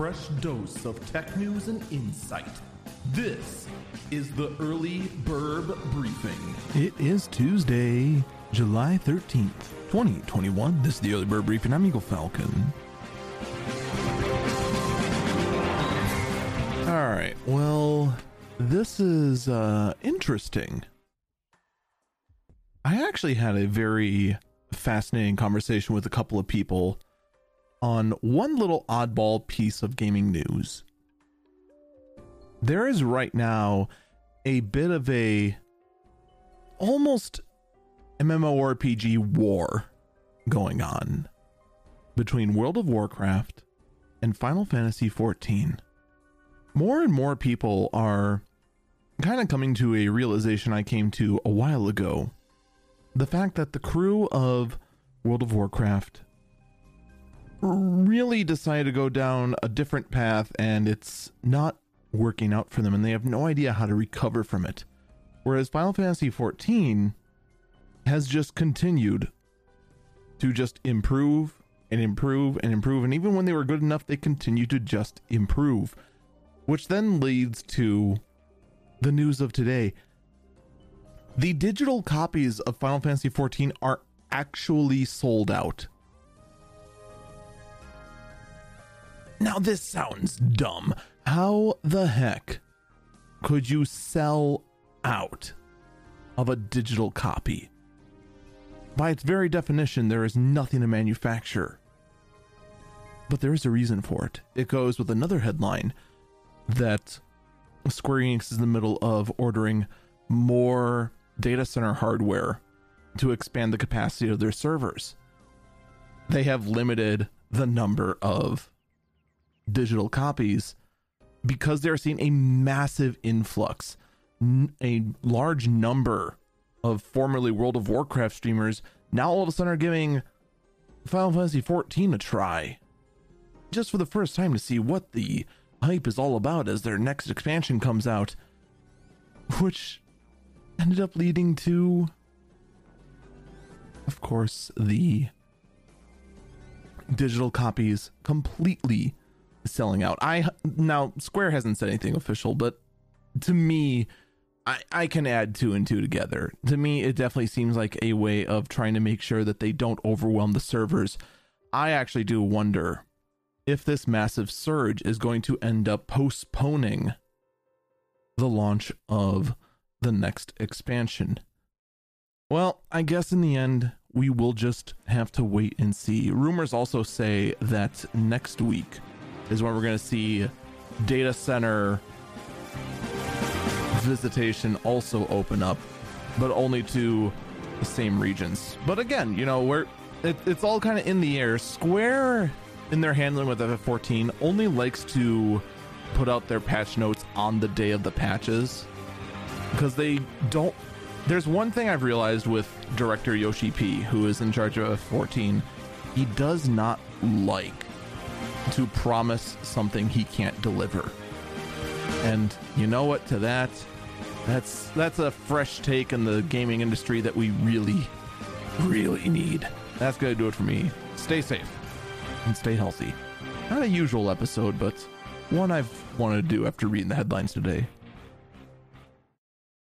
fresh dose of tech news and insight. This is the Early Bird Briefing. It is Tuesday, July 13th, 2021. This is the Early Bird Briefing. I'm Eagle Falcon. All right, well, this is uh, interesting. I actually had a very fascinating conversation with a couple of people on one little oddball piece of gaming news. There is right now a bit of a almost MMORPG war going on between World of Warcraft and Final Fantasy XIV. More and more people are kind of coming to a realization I came to a while ago. The fact that the crew of World of Warcraft really decided to go down a different path and it's not working out for them and they have no idea how to recover from it. Whereas Final Fantasy XIV has just continued to just improve and improve and improve. And even when they were good enough, they continue to just improve. Which then leads to the news of today. The digital copies of Final Fantasy XIV are actually sold out. Now, this sounds dumb. How the heck could you sell out of a digital copy? By its very definition, there is nothing to manufacture. But there is a reason for it. It goes with another headline that Square Enix is in the middle of ordering more data center hardware to expand the capacity of their servers. They have limited the number of digital copies because they're seeing a massive influx, a large number of formerly World of Warcraft streamers now all of a sudden are giving Final Fantasy XIV a try, just for the first time to see what the hype is all about as their next expansion comes out, which ended up leading to, of course, the digital copies completely selling out. I now Square hasn't said anything official, but to me, I, I can add two and two together. To me, it definitely seems like a way of trying to make sure that they don't overwhelm the servers. I actually do wonder if this massive surge is going to end up postponing the launch of the next expansion. Well, I guess in the end, we will just have to wait and see. Rumors also say that next week is when we're going to see data center visitation also open up, but only to the same regions. But again, you know, we're it, it's all kind of in the air. Square in their handling with FF14 only likes to put out their patch notes on the day of the patches because they don't. There's one thing I've realized with director Yoshi P, who is in charge of F14. He does not like to promise something he can't deliver. And you know what? To that, that's that's a fresh take in the gaming industry that we really, really need. That's gonna do it for me. Stay safe and stay healthy. Not a usual episode, but one I've wanted to do after reading the headlines today.